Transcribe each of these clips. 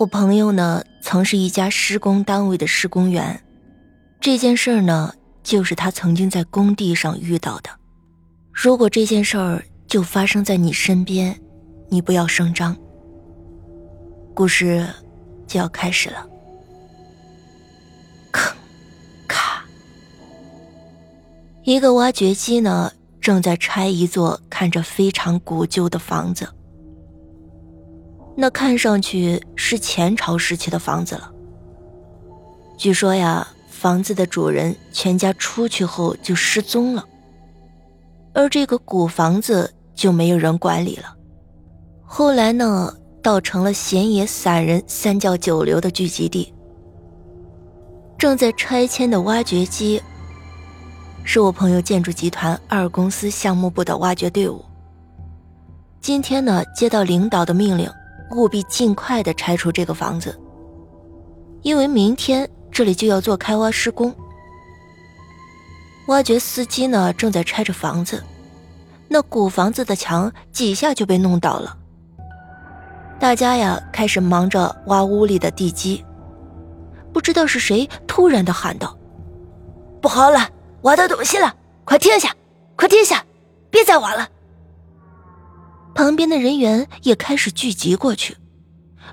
我朋友呢，曾是一家施工单位的施工员。这件事儿呢，就是他曾经在工地上遇到的。如果这件事儿就发生在你身边，你不要声张。故事就要开始了。吭，咔，一个挖掘机呢，正在拆一座看着非常古旧的房子。那看上去是前朝时期的房子了。据说呀，房子的主人全家出去后就失踪了，而这个古房子就没有人管理了。后来呢，倒成了闲野散人三教九流的聚集地。正在拆迁的挖掘机，是我朋友建筑集团二公司项目部的挖掘队伍。今天呢，接到领导的命令。务必尽快的拆除这个房子，因为明天这里就要做开挖施工。挖掘司机呢正在拆着房子，那古房子的墙几下就被弄倒了。大家呀开始忙着挖屋里的地基，不知道是谁突然的喊道：“不好了，挖到东西了！快停下，快停下，别再挖了！”旁边的人员也开始聚集过去，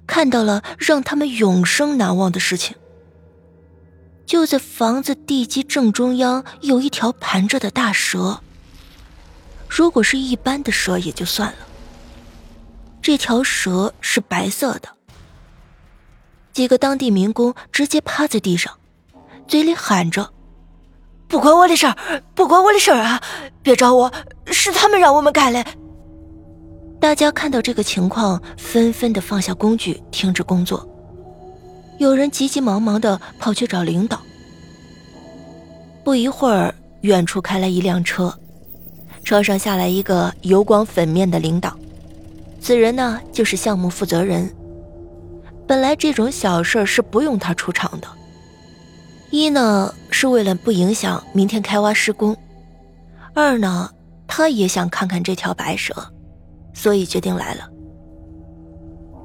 看到了让他们永生难忘的事情。就在房子地基正中央，有一条盘着的大蛇。如果是一般的蛇也就算了，这条蛇是白色的。几个当地民工直接趴在地上，嘴里喊着：“不关我的事儿，不关我的事儿啊！别找我，是他们让我们干的。”大家看到这个情况，纷纷的放下工具，停止工作。有人急急忙忙的跑去找领导。不一会儿，远处开来一辆车，车上下来一个油光粉面的领导。此人呢，就是项目负责人。本来这种小事是不用他出场的。一呢，是为了不影响明天开挖施工；二呢，他也想看看这条白蛇。所以决定来了。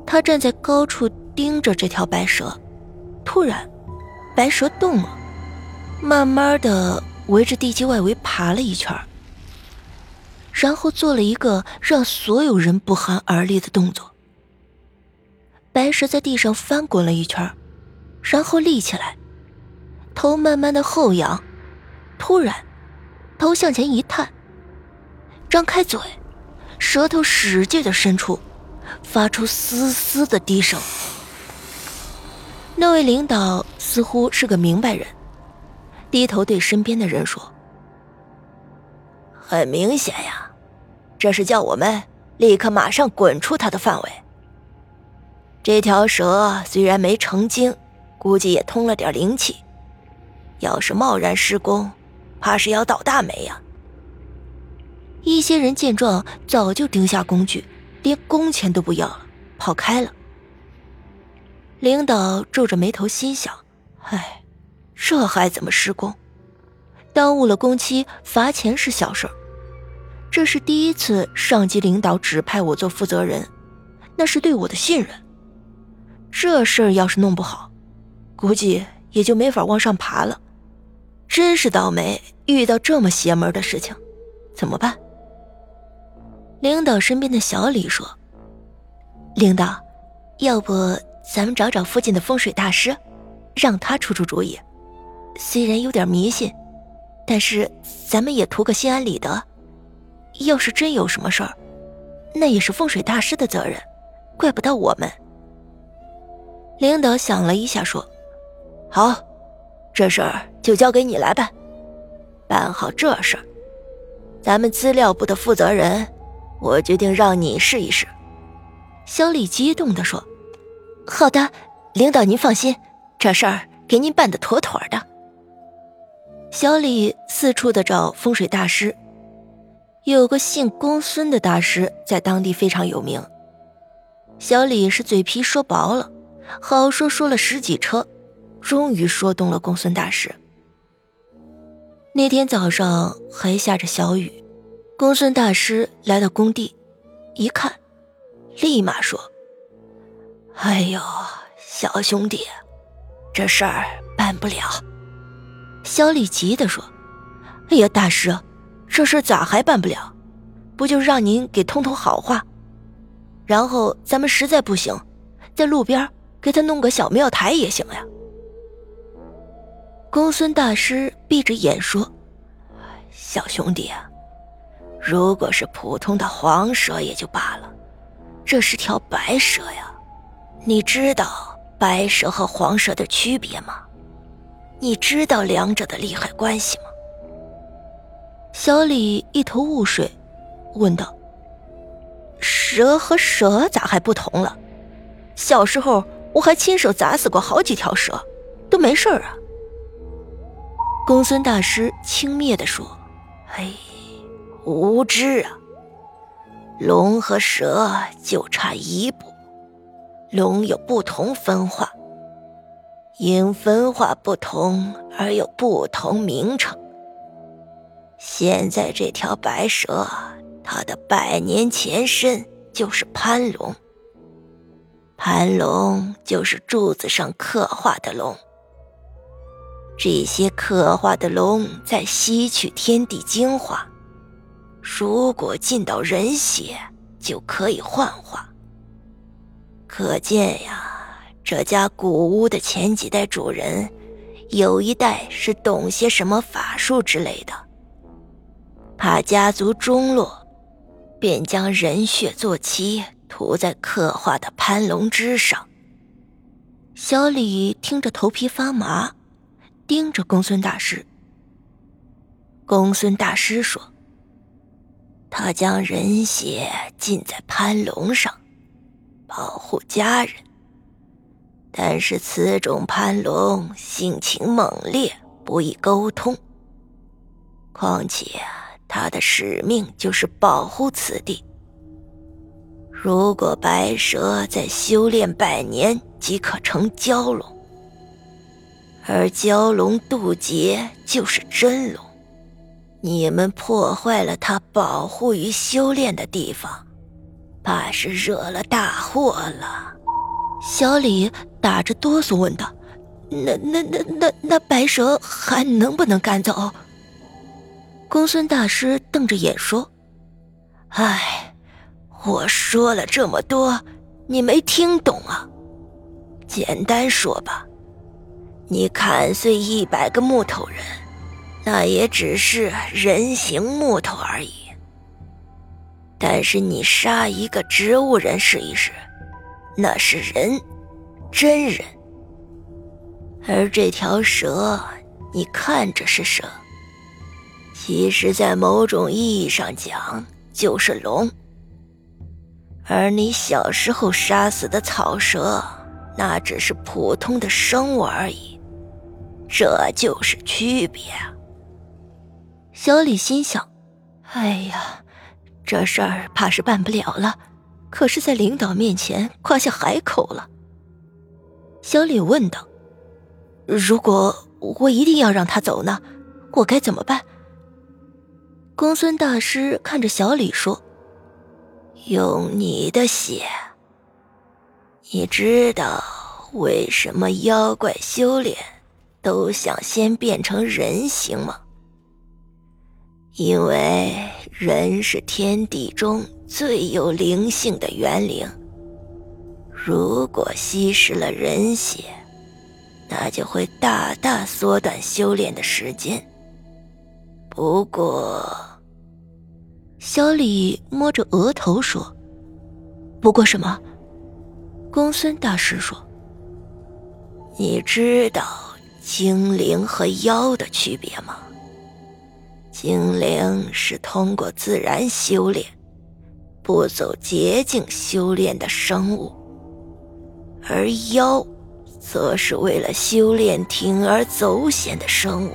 他站在高处盯着这条白蛇，突然，白蛇动了，慢慢的围着地基外围爬了一圈，然后做了一个让所有人不寒而栗的动作。白蛇在地上翻滚了一圈，然后立起来，头慢慢的后仰，突然，头向前一探，张开嘴。舌头使劲的伸出，发出嘶嘶的低声。那位领导似乎是个明白人，低头对身边的人说：“很明显呀，这是叫我们立刻马上滚出他的范围。这条蛇虽然没成精，估计也通了点灵气，要是贸然施工，怕是要倒大霉呀。”一些人见状，早就丢下工具，连工钱都不要了，跑开了。领导皱着眉头，心想：“唉，这还怎么施工？耽误了工期，罚钱是小事这是第一次上级领导指派我做负责人，那是对我的信任。这事儿要是弄不好，估计也就没法往上爬了。真是倒霉，遇到这么邪门的事情，怎么办？”领导身边的小李说：“领导，要不咱们找找附近的风水大师，让他出出主意。虽然有点迷信，但是咱们也图个心安理得。要是真有什么事儿，那也是风水大师的责任，怪不到我们。”领导想了一下说：“好，这事儿就交给你来办。办好这事儿，咱们资料部的负责人。”我决定让你试一试，小李激动地说：“好的，领导您放心，这事儿给您办得妥妥的。”小李四处的找风水大师，有个姓公孙的大师在当地非常有名。小李是嘴皮说薄了，好说说了十几车，终于说动了公孙大师。那天早上还下着小雨。公孙大师来到工地，一看，立马说：“哎呦，小兄弟，这事儿办不了。小李急的说：“哎呀，大师，这事咋还办不了？不就是让您给通通好话，然后咱们实在不行，在路边给他弄个小庙台也行呀。”公孙大师闭着眼说：“小兄弟啊，如果是普通的黄蛇也就罢了，这是条白蛇呀，你知道白蛇和黄蛇的区别吗？”你知道两者的利害关系吗？小李一头雾水，问道：“蛇和蛇咋还不同了？小时候我还亲手砸死过好几条蛇，都没事啊。”公孙大师轻蔑地说：“哎，无知啊！龙和蛇就差一步，龙有不同分化。”因分化不同而有不同名称。现在这条白蛇，它的百年前身就是潘龙。蟠龙就是柱子上刻画的龙。这些刻画的龙在吸取天地精华，如果进到人血，就可以幻化。可见呀。这家古屋的前几代主人，有一代是懂些什么法术之类的。怕家族中落，便将人血做漆涂在刻画的蟠龙之上。小李听着头皮发麻，盯着公孙大师。公孙大师说：“他将人血浸在潘龙上，保护家人。”但是此种潘龙性情猛烈，不易沟通。况且他的使命就是保护此地。如果白蛇再修炼百年，即可成蛟龙，而蛟龙渡劫就是真龙。你们破坏了他保护与修炼的地方，怕是惹了大祸了。小李打着哆嗦问道：“那、那、那、那、那白蛇还能不能赶走？”公孙大师瞪着眼说：“哎，我说了这么多，你没听懂啊？简单说吧，你砍碎一百个木头人，那也只是人形木头而已。但是你杀一个植物人试一试。”那是人，真人。而这条蛇，你看着是蛇，其实，在某种意义上讲，就是龙。而你小时候杀死的草蛇，那只是普通的生物而已，这就是区别。小李心想：“哎呀，这事儿怕是办不了了。”可是，在领导面前夸下海口了。小李问道：“如果我一定要让他走呢？我该怎么办？”公孙大师看着小李说：“用你的血。你知道为什么妖怪修炼都想先变成人形吗？因为人是天地中。”最有灵性的元灵，如果吸食了人血，那就会大大缩短修炼的时间。不过，小李摸着额头说：“不过什么？”公孙大师说：“你知道精灵和妖的区别吗？精灵是通过自然修炼。”不走捷径修炼的生物，而妖，则是为了修炼铤而走险的生物。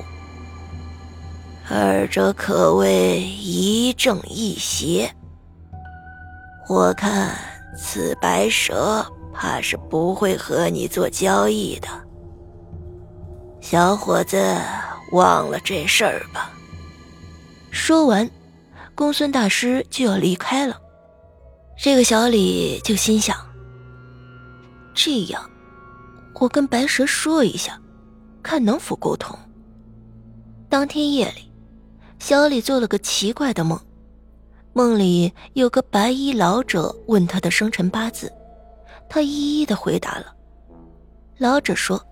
二者可谓一正一邪。我看此白蛇怕是不会和你做交易的，小伙子，忘了这事儿吧。说完，公孙大师就要离开了。这个小李就心想：这样，我跟白蛇说一下，看能否沟通。当天夜里，小李做了个奇怪的梦，梦里有个白衣老者问他的生辰八字，他一一的回答了。老者说：“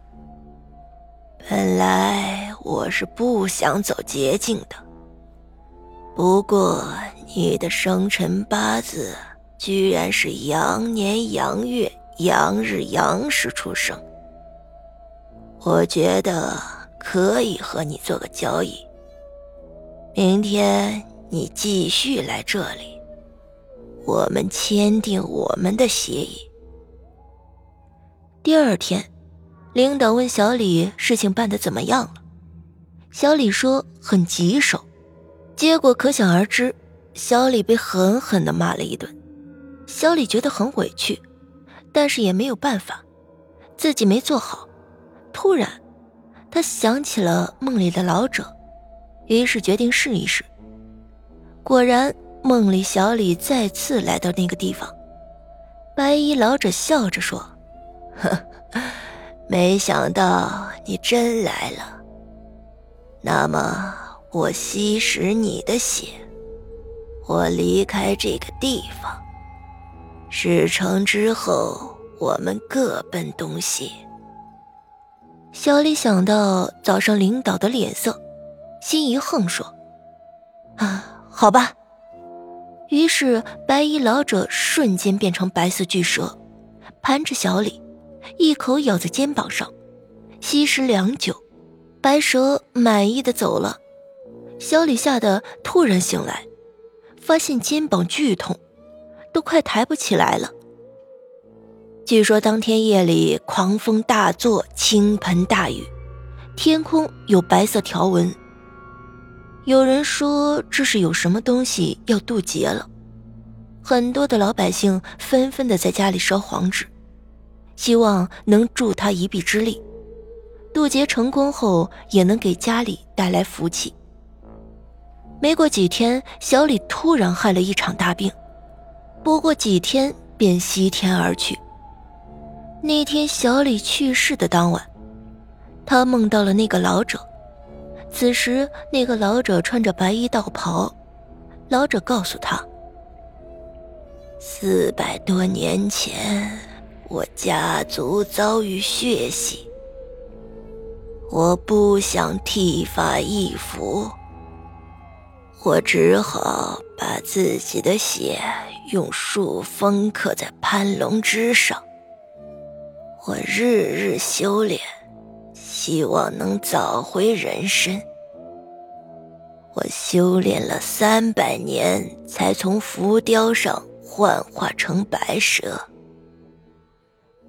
本来我是不想走捷径的，不过你的生辰八字居然是羊年羊月羊日羊时出生。”我觉得可以和你做个交易。明天你继续来这里，我们签订我们的协议。第二天，领导问小李事情办得怎么样了，小李说很棘手，结果可想而知，小李被狠狠的骂了一顿。小李觉得很委屈，但是也没有办法，自己没做好。突然，他想起了梦里的老者，于是决定试一试。果然，梦里小李再次来到那个地方，白衣老者笑着说：“呵，没想到你真来了。那么，我吸食你的血，我离开这个地方。事成之后，我们各奔东西。”小李想到早上领导的脸色，心一横，说：“啊，好吧。”于是白衣老者瞬间变成白色巨蛇，盘着小李，一口咬在肩膀上，吸食良久。白蛇满意的走了，小李吓得突然醒来，发现肩膀剧痛，都快抬不起来了。据说当天夜里狂风大作，倾盆大雨，天空有白色条纹。有人说这是有什么东西要渡劫了，很多的老百姓纷纷的在家里烧黄纸，希望能助他一臂之力，渡劫成功后也能给家里带来福气。没过几天，小李突然害了一场大病，不过几天便西天而去。那天小李去世的当晚，他梦到了那个老者。此时，那个老者穿着白衣道袍。老者告诉他：“四百多年前，我家族遭遇血洗，我不想剃发易服，我只好把自己的血用树封刻在攀龙枝上。”我日日修炼，希望能早回人身。我修炼了三百年，才从浮雕上幻化成白蛇。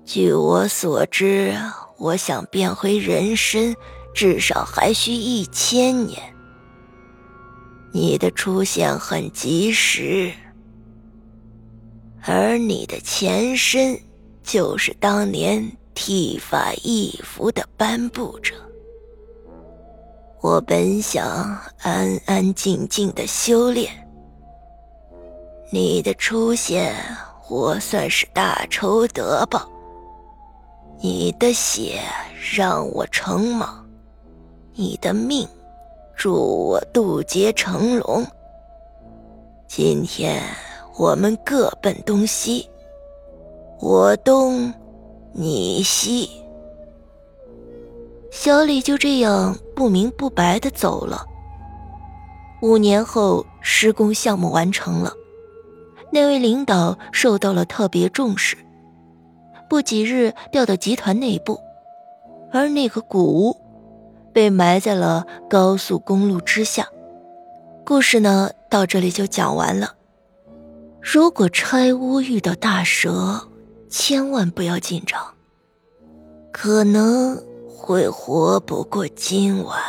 据我所知，我想变回人身，至少还需一千年。你的出现很及时，而你的前身。就是当年剃发易服的颁布者。我本想安安静静的修炼，你的出现，我算是大仇得报。你的血让我成蟒，你的命助我渡劫成龙。今天我们各奔东西。我东，你西。小李就这样不明不白的走了。五年后，施工项目完成了，那位领导受到了特别重视，不几日调到集团内部，而那个古屋被埋在了高速公路之下。故事呢，到这里就讲完了。如果拆屋遇到大蛇，千万不要紧张，可能会活不过今晚。